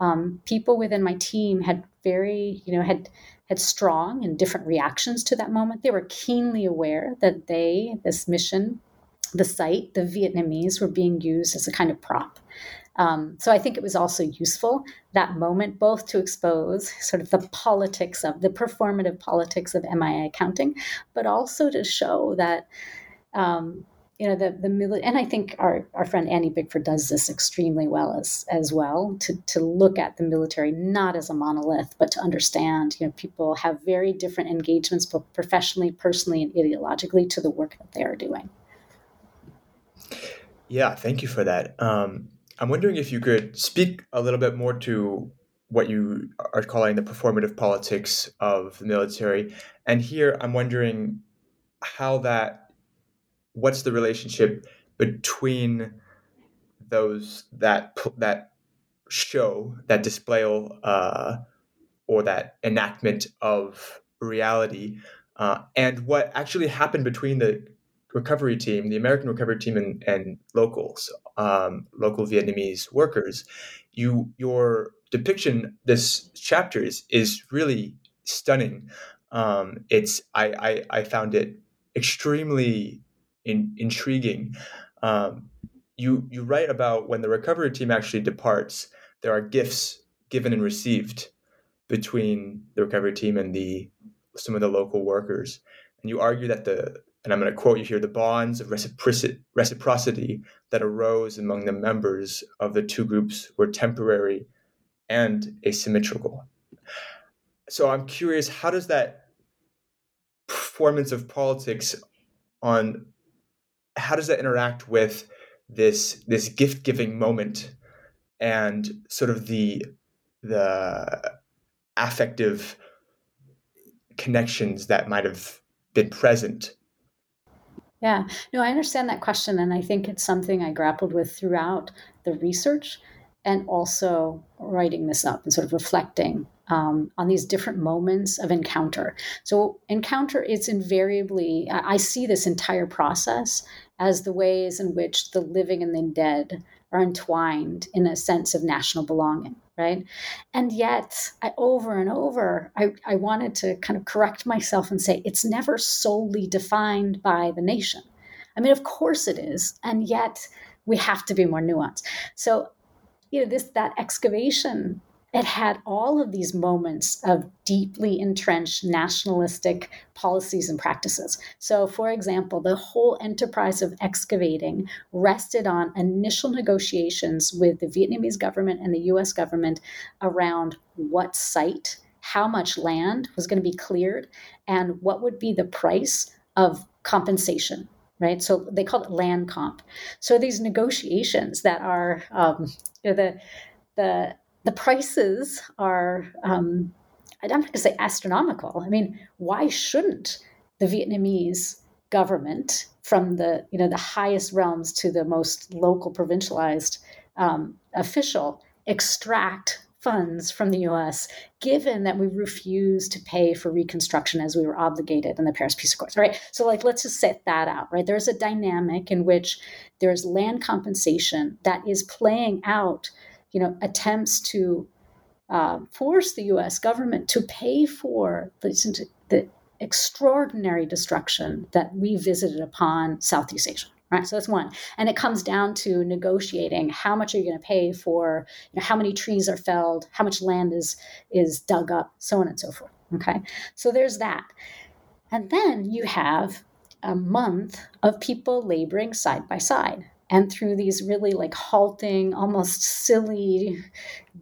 um, people within my team had very, you know, had had strong and different reactions to that moment. They were keenly aware that they, this mission, the site, the Vietnamese were being used as a kind of prop. Um, so I think it was also useful that moment, both to expose sort of the politics of the performative politics of MIA accounting, but also to show that um, you know the the mili- and I think our, our friend Andy Bickford does this extremely well as as well to to look at the military not as a monolith but to understand you know people have very different engagements both professionally personally and ideologically to the work that they are doing. Yeah, thank you for that. Um, I'm wondering if you could speak a little bit more to what you are calling the performative politics of the military, and here I'm wondering how that what's the relationship between those that that show that display uh, or that enactment of reality uh, and what actually happened between the recovery team, the American recovery team, and, and locals, um, local Vietnamese workers. You your depiction this chapter is is really stunning. Um, it's I, I, I found it extremely in, intriguing. Um, you you write about when the recovery team actually departs, there are gifts given and received between the recovery team and the some of the local workers. And you argue that the, and I'm going to quote you here, the bonds of reciprocity, reciprocity that arose among the members of the two groups were temporary and asymmetrical. So I'm curious, how does that performance of politics on how does that interact with this this gift giving moment and sort of the the affective connections that might have been present yeah no i understand that question and i think it's something i grappled with throughout the research and also writing this up and sort of reflecting um, on these different moments of encounter. So, encounter is invariably, I see this entire process as the ways in which the living and the dead are entwined in a sense of national belonging, right? And yet, I, over and over, I, I wanted to kind of correct myself and say it's never solely defined by the nation. I mean, of course it is, and yet we have to be more nuanced. So, you know, this that excavation it had all of these moments of deeply entrenched nationalistic policies and practices. So, for example, the whole enterprise of excavating rested on initial negotiations with the Vietnamese government and the US government around what site, how much land was going to be cleared, and what would be the price of compensation right? So they call it land comp. So these negotiations that are um, the the the prices are, um, I'm not going to say astronomical. I mean, why shouldn't the Vietnamese government, from the you know the highest realms to the most local provincialized um, official, extract funds from the US, given that we refused to pay for reconstruction as we were obligated in the Paris Peace Accords, right? So, like, let's just set that out, right? There's a dynamic in which there's land compensation that is playing out you know, attempts to uh, force the U.S. government to pay for the, the extraordinary destruction that we visited upon Southeast Asia. Right, so that's one, and it comes down to negotiating how much are you going to pay for, you know, how many trees are felled, how much land is is dug up, so on and so forth. Okay, so there's that, and then you have a month of people laboring side by side and through these really like halting, almost silly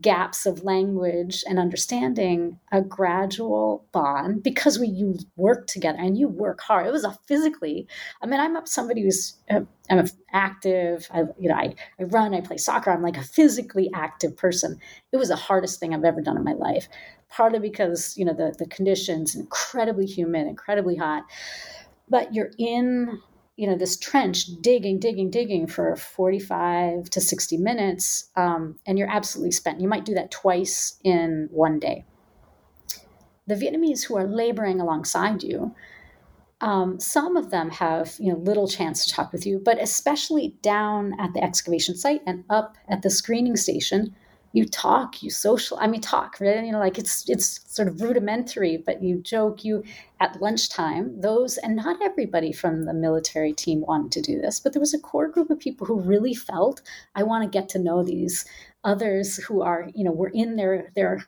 gaps of language and understanding, a gradual bond because we you work together and you work hard. It was a physically. I mean, I'm somebody who's uh, I'm active. I you know I I run. I play soccer. I'm like a physically active person. It was the hardest thing I've ever done in my life. Partly because you know the the conditions incredibly humid, incredibly hot, but you're in you know this trench digging digging digging for 45 to 60 minutes um, and you're absolutely spent. You might do that twice in one day. The vietnamese who are laboring alongside you um, some of them have you know little chance to talk with you but especially down at the excavation site and up at the screening station you talk, you social. I mean, talk, right? You know, like it's it's sort of rudimentary, but you joke. You at lunchtime, those and not everybody from the military team wanted to do this, but there was a core group of people who really felt I want to get to know these others who are, you know, we're in their their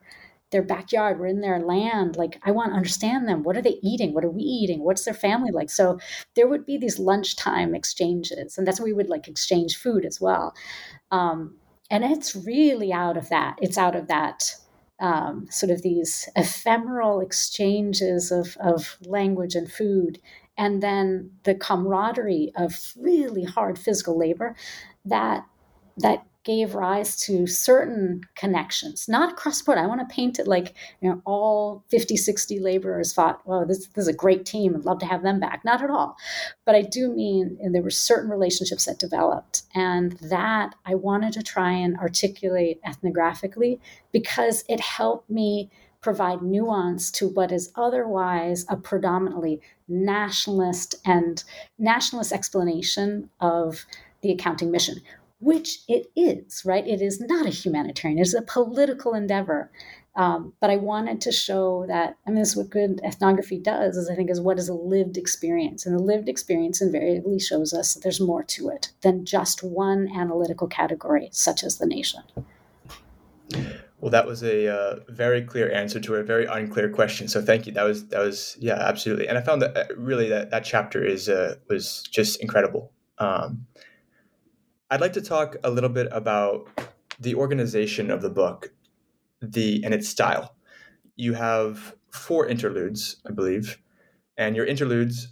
their backyard we're in their land like i want to understand them what are they eating what are we eating what's their family like so there would be these lunchtime exchanges and that's where we would like exchange food as well um, and it's really out of that it's out of that um, sort of these ephemeral exchanges of, of language and food and then the camaraderie of really hard physical labor that that gave rise to certain connections, not across the board. I want to paint it like you know all 50, 60 laborers thought, well, this, this is a great team. I'd love to have them back. Not at all. But I do mean there were certain relationships that developed. And that I wanted to try and articulate ethnographically because it helped me provide nuance to what is otherwise a predominantly nationalist and nationalist explanation of the accounting mission, which it is, right? It is not a humanitarian, it is a political endeavor. Um, but I wanted to show that, I mean, this is what good ethnography does, is I think, is what is a lived experience. And the lived experience invariably shows us that there's more to it than just one analytical category, such as the nation. Well, that was a uh, very clear answer to a very unclear question. So thank you. That was that was yeah, absolutely. And I found that uh, really that that chapter is uh, was just incredible. Um, I'd like to talk a little bit about the organization of the book, the and its style. You have four interludes, I believe, and your interludes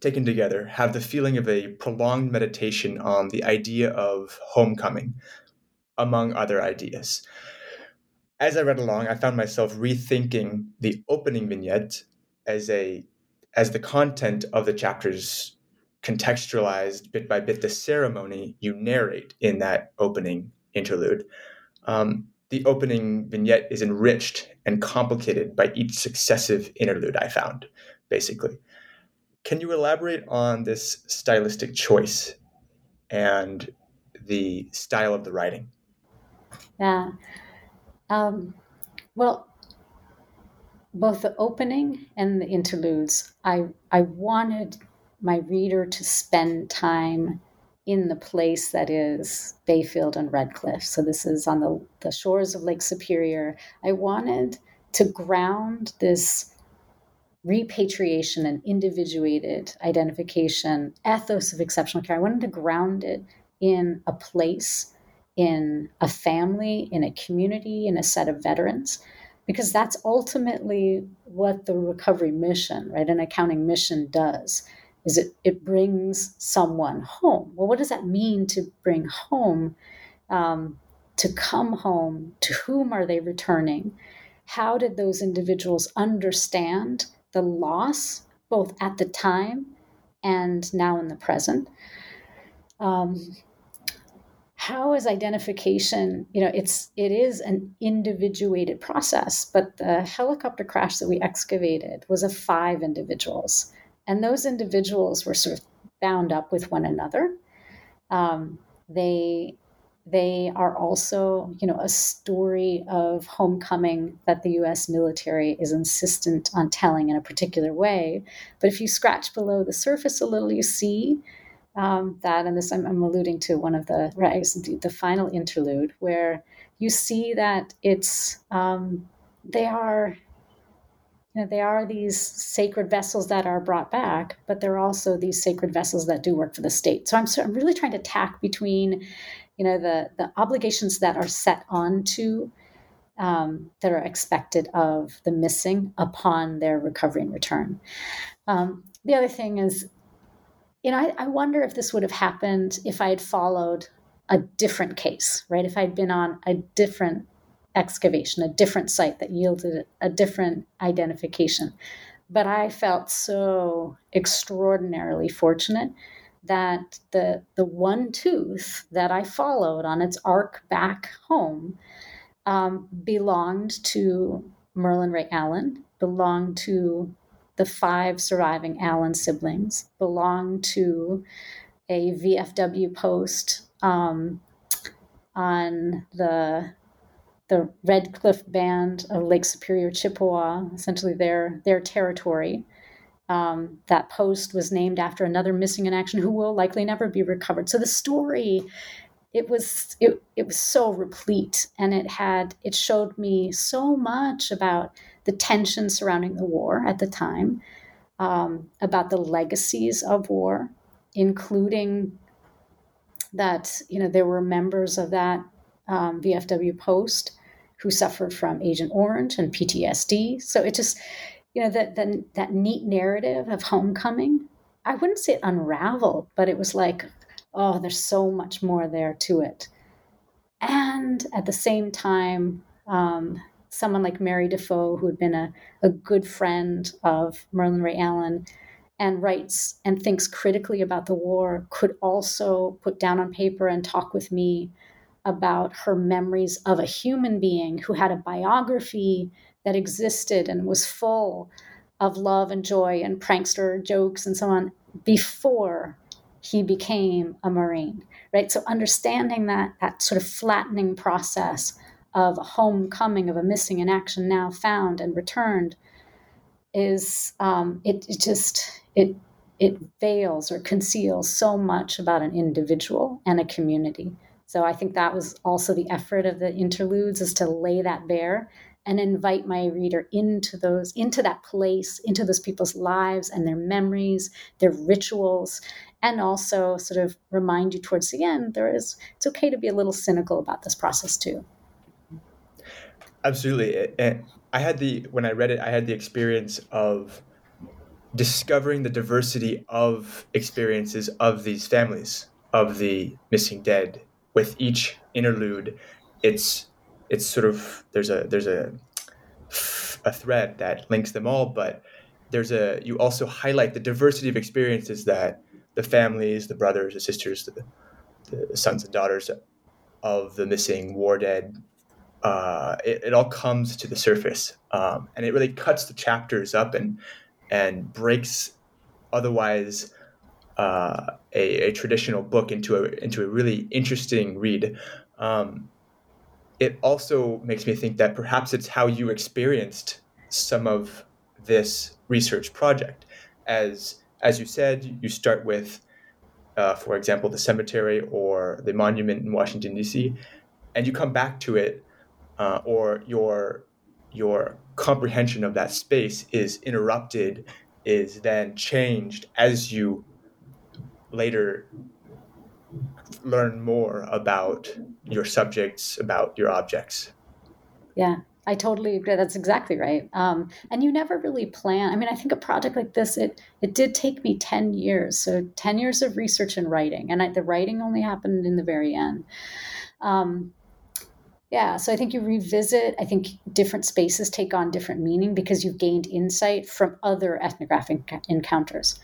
taken together have the feeling of a prolonged meditation on the idea of homecoming, among other ideas as I read along, I found myself rethinking the opening vignette as a as the content of the chapters contextualized bit by bit the ceremony you narrate in that opening interlude. Um, the opening vignette is enriched and complicated by each successive interlude I found, basically. Can you elaborate on this stylistic choice and the style of the writing? Yeah. Um, well, both the opening and the interludes, I I wanted my reader to spend time in the place that is Bayfield and Red Cliff. So this is on the, the shores of Lake Superior. I wanted to ground this repatriation and individuated identification ethos of exceptional care. I wanted to ground it in a place in a family, in a community, in a set of veterans, because that's ultimately what the recovery mission, right, an accounting mission does. Is it, it brings someone home. Well, what does that mean to bring home? Um, to come home, to whom are they returning? How did those individuals understand the loss, both at the time and now in the present? Um, how is identification you know it's it is an individuated process but the helicopter crash that we excavated was of five individuals and those individuals were sort of bound up with one another. Um, they they are also you know a story of homecoming that the US military is insistent on telling in a particular way. But if you scratch below the surface a little you see um, that, and this I'm, I'm, alluding to one of the right, the final interlude, where you see that it's um, they are you know, they are these sacred vessels that are brought back, but they're also these sacred vessels that do work for the state. So I'm, I'm really trying to tack between, you know, the the obligations that are set onto um, that are expected of the missing upon their recovery and return. Um, the other thing is you know, I, I wonder if this would have happened if I had followed a different case, right? If I'd been on a different excavation, a different site that yielded a different identification. But I felt so extraordinarily fortunate that the the one tooth that I followed on its arc back home um, belonged to Merlin Ray Allen, belonged to the five surviving Allen siblings belonged to a VFW post um, on the the Red Cliff Band of Lake Superior, Chippewa, essentially their their territory. Um, that post was named after another missing in action who will likely never be recovered. So the story, it was it, it was so replete, and it had it showed me so much about the tension surrounding the war at the time, um, about the legacies of war, including that you know there were members of that um, VFW post who suffered from Agent Orange and PTSD. So it just you know that that that neat narrative of homecoming. I wouldn't say it unraveled, but it was like, oh, there's so much more there to it. And at the same time, um, someone like Mary Defoe, who had been a, a good friend of Merlin Ray Allen and writes and thinks critically about the war, could also put down on paper and talk with me about her memories of a human being who had a biography that existed and was full of love and joy and prankster jokes and so on before he became a Marine, right? So understanding that that sort of flattening process of homecoming of a missing in action now found and returned is um, it, it just it it veils or conceals so much about an individual and a community. So I think that was also the effort of the interludes is to lay that bare and invite my reader into those into that place into those people's lives and their memories their rituals and also sort of remind you towards the end there is it's okay to be a little cynical about this process too. Absolutely. And i had the when i read it i had the experience of discovering the diversity of experiences of these families of the missing dead with each interlude it's it's sort of there's a there's a a thread that links them all but there's a you also highlight the diversity of experiences that the families the brothers the sisters the, the sons and daughters of the missing war dead uh, it, it, all comes to the surface um, and it really cuts the chapters up and and breaks otherwise uh, a, a, traditional book into a into a really interesting read um, it also makes me think that perhaps it's how you experienced some of this research project. As as you said, you start with, uh, for example, the cemetery or the monument in Washington D.C., and you come back to it, uh, or your your comprehension of that space is interrupted, is then changed as you later learn more about your subjects, about your objects. Yeah, I totally agree. That's exactly right. Um, and you never really plan. I mean, I think a project like this, it it did take me ten years. So ten years of research and writing, and I, the writing only happened in the very end. Um, yeah, so I think you revisit. I think different spaces take on different meaning because you've gained insight from other ethnographic encounters.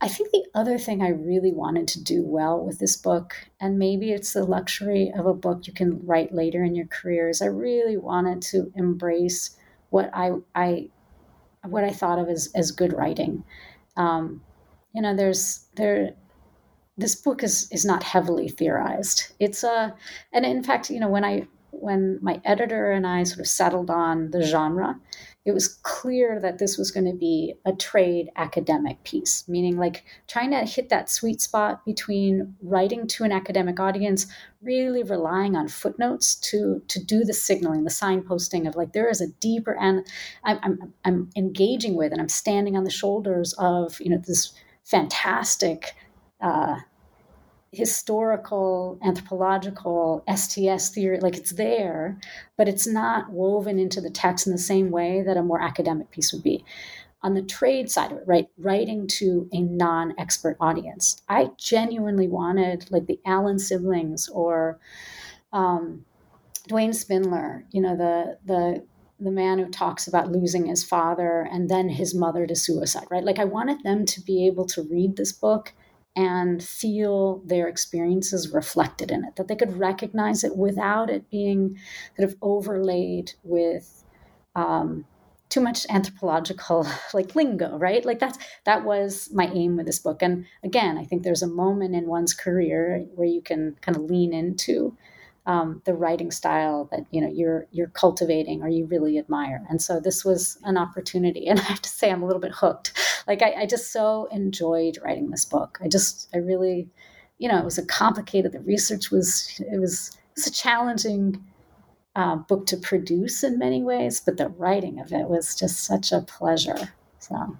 I think the other thing I really wanted to do well with this book, and maybe it's the luxury of a book you can write later in your career, is I really wanted to embrace what I, I what I thought of as, as good writing. Um, you know, there's there this book is is not heavily theorized. It's a and in fact, you know, when I when my editor and I sort of settled on the genre, it was clear that this was going to be a trade academic piece, meaning like trying to hit that sweet spot between writing to an academic audience, really relying on footnotes to to do the signaling, the signposting of like there is a deeper and I'm, I'm, I'm engaging with and I'm standing on the shoulders of you know this fantastic. Uh, historical, anthropological, STS theory, like it's there, but it's not woven into the text in the same way that a more academic piece would be. On the trade side of it, right, writing to a non expert audience, I genuinely wanted like the Allen siblings or um, Duane Spindler, you know, the, the, the man who talks about losing his father and then his mother to suicide, right? Like, I wanted them to be able to read this book and feel their experiences reflected in it, that they could recognize it without it being sort of overlaid with um, too much anthropological like lingo, right? Like that's that was my aim with this book. And again, I think there's a moment in one's career where you can kind of lean into um, the writing style that you know you're you're cultivating or you really admire. And so this was an opportunity. And I have to say, I'm a little bit hooked. Like I, I just so enjoyed writing this book. I just I really, you know, it was a complicated. The research was it was it was a challenging uh, book to produce in many ways, but the writing of it was just such a pleasure. So.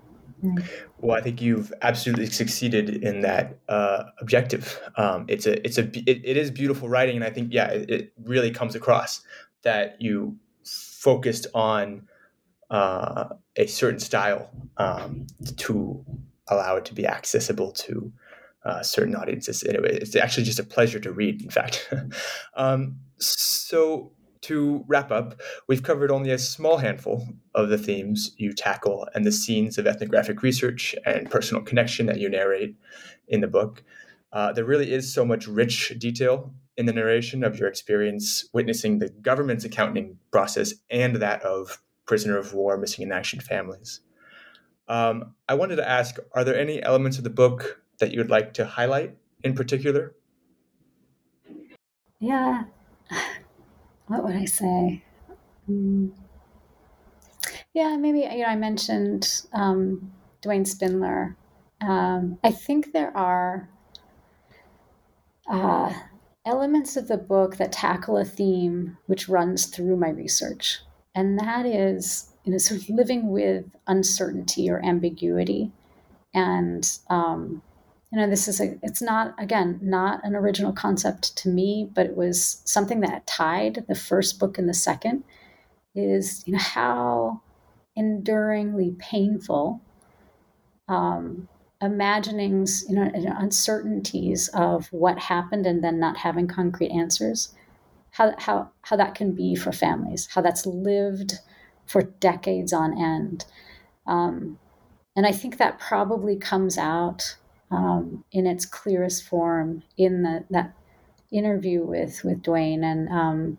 Well, I think you've absolutely succeeded in that uh, objective. Um, it's a, it's a, it, it is beautiful writing, and I think, yeah, it, it really comes across that you focused on uh, a certain style um, to allow it to be accessible to uh, certain audiences. Anyway, it's actually just a pleasure to read. In fact, um, so to wrap up, we've covered only a small handful of the themes you tackle and the scenes of ethnographic research and personal connection that you narrate in the book. Uh, there really is so much rich detail in the narration of your experience witnessing the government's accounting process and that of prisoner of war, missing in action families. Um, I wanted to ask Are there any elements of the book that you would like to highlight in particular? Yeah. What would I say? Mm. Yeah, maybe, you know, I mentioned um, Duane Spindler. Um, I think there are uh, elements of the book that tackle a theme which runs through my research, and that is you know sort of living with uncertainty or ambiguity, and um, you know this is a it's not again not an original concept to me, but it was something that tied the first book and the second. Is you know how enduringly painful um, imaginings, you know, uncertainties of what happened and then not having concrete answers, how, how, how that can be for families, how that's lived for decades on end. Um, and I think that probably comes out um, in its clearest form in the, that interview with, with Duane. And, um,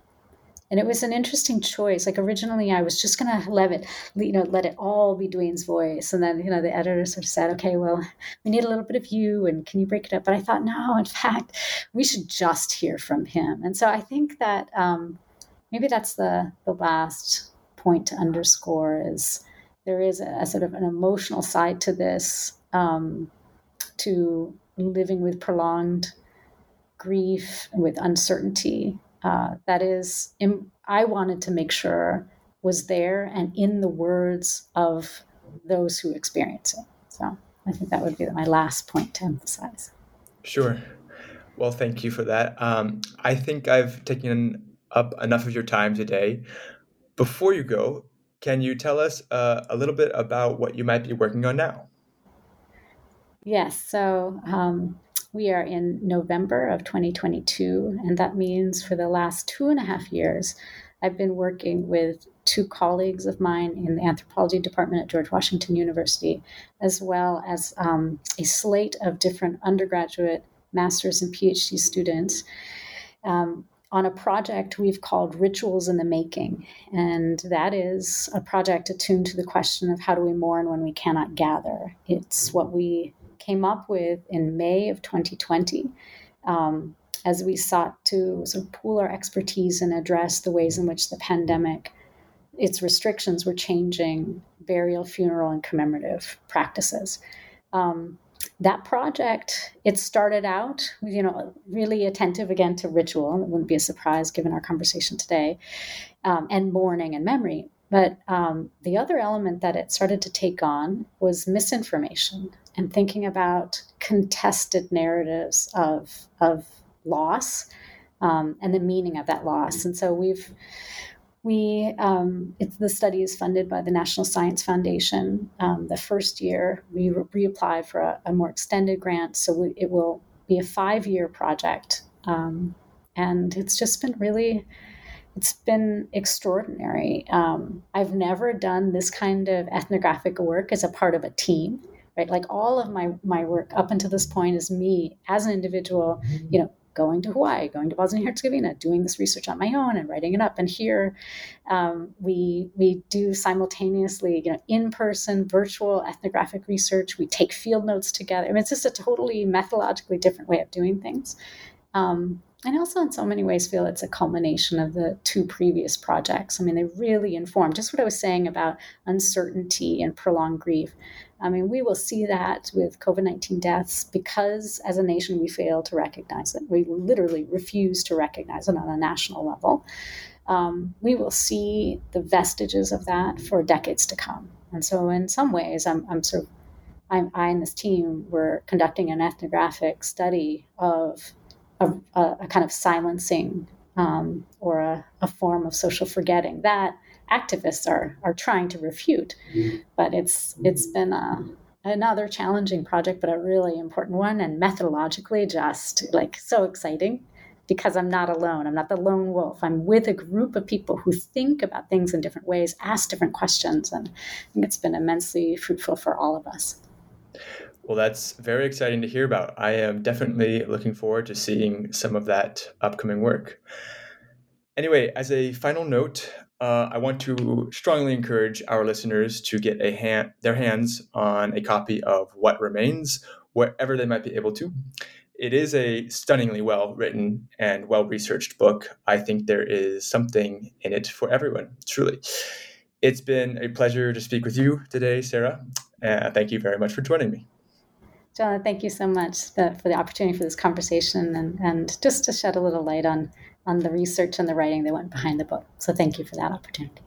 and it was an interesting choice. Like originally i was just to let it you know let it all be duane's voice. And then you know the editor sort of said okay well we need a little bit of you and can you break it up? But i thought no in fact we should just hear from him. And so i think that um, maybe that's the the last point to underscore is there is a, a sort of an emotional side to this um, to living with prolonged grief with uncertainty uh, that is, in, I wanted to make sure was there and in the words of those who experience it. So I think that would be my last point to emphasize. Sure. Well, thank you for that. Um, I think I've taken up enough of your time today. Before you go, can you tell us uh, a little bit about what you might be working on now? Yes. So um, we are in November of 2022, and that means for the last two and a half years, I've been working with two colleagues of mine in the anthropology department at George Washington University, as well as um, a slate of different undergraduate, master's, and PhD students. Um, on a project we've called Rituals in the Making. And that is a project attuned to the question of how do we mourn when we cannot gather. It's what we came up with in May of 2020 um, as we sought to sort of pool our expertise and address the ways in which the pandemic, its restrictions were changing burial, funeral, and commemorative practices. Um, that project, it started out, you know, really attentive again to ritual. It wouldn't be a surprise given our conversation today, um, and mourning and memory. But um, the other element that it started to take on was misinformation and thinking about contested narratives of, of loss um, and the meaning of that loss. And so we've we um, the study is funded by the National Science Foundation. Um, the first year we re- for a, a, more extended grant, so we, it will be a five year project, um, and it's just been really it's been extraordinary. Um, I've never done this kind of ethnographic work as a part of a team, right? Like all of my my work up until this point is me as an individual, you know, going to Hawaii, going to Bosnia and Herzegovina, doing this research on my own and writing it up. And here, um, we we do simultaneously, you know, in person, virtual ethnographic research. We take field notes together. I mean, it's just a totally methodologically different way of doing things. Um, and also in so many ways feel it's a culmination of the two previous projects. I mean, they really inform just what I was saying about uncertainty and prolonged grief. I mean, we will see that with COVID 19 deaths because as a nation we fail to recognize it. We literally refuse to recognize it on a national level. Um, we will see the vestiges of that for decades to come. And so, in some ways, I'm, I'm sort of I'm, I and this team were conducting an ethnographic study of a, a kind of silencing um, or a, a, form of social forgetting that activists are are trying to refute. But it's it's been a, another challenging project, but a really important one, and methodologically just like so exciting because I'm not alone. I'm not the lone wolf. I'm with a group of people who think about things in different ways, ask different questions, and I think it's been immensely fruitful for all of us. Well, that's very exciting to hear about. I am definitely looking forward to seeing some of that upcoming work. Anyway, as a final note, uh, I want to strongly encourage our listeners to get a hand, their hands on a copy of What Remains, wherever they might be able to. It is a stunningly well written and well researched book. I think there is something in it for everyone, truly. It's been a pleasure to speak with you today, Sarah. Uh, thank you very much for joining me. John, thank you so much for the opportunity for this conversation and, and just to shed a little light on, on the research and the writing that went behind the book. So thank you for that opportunity.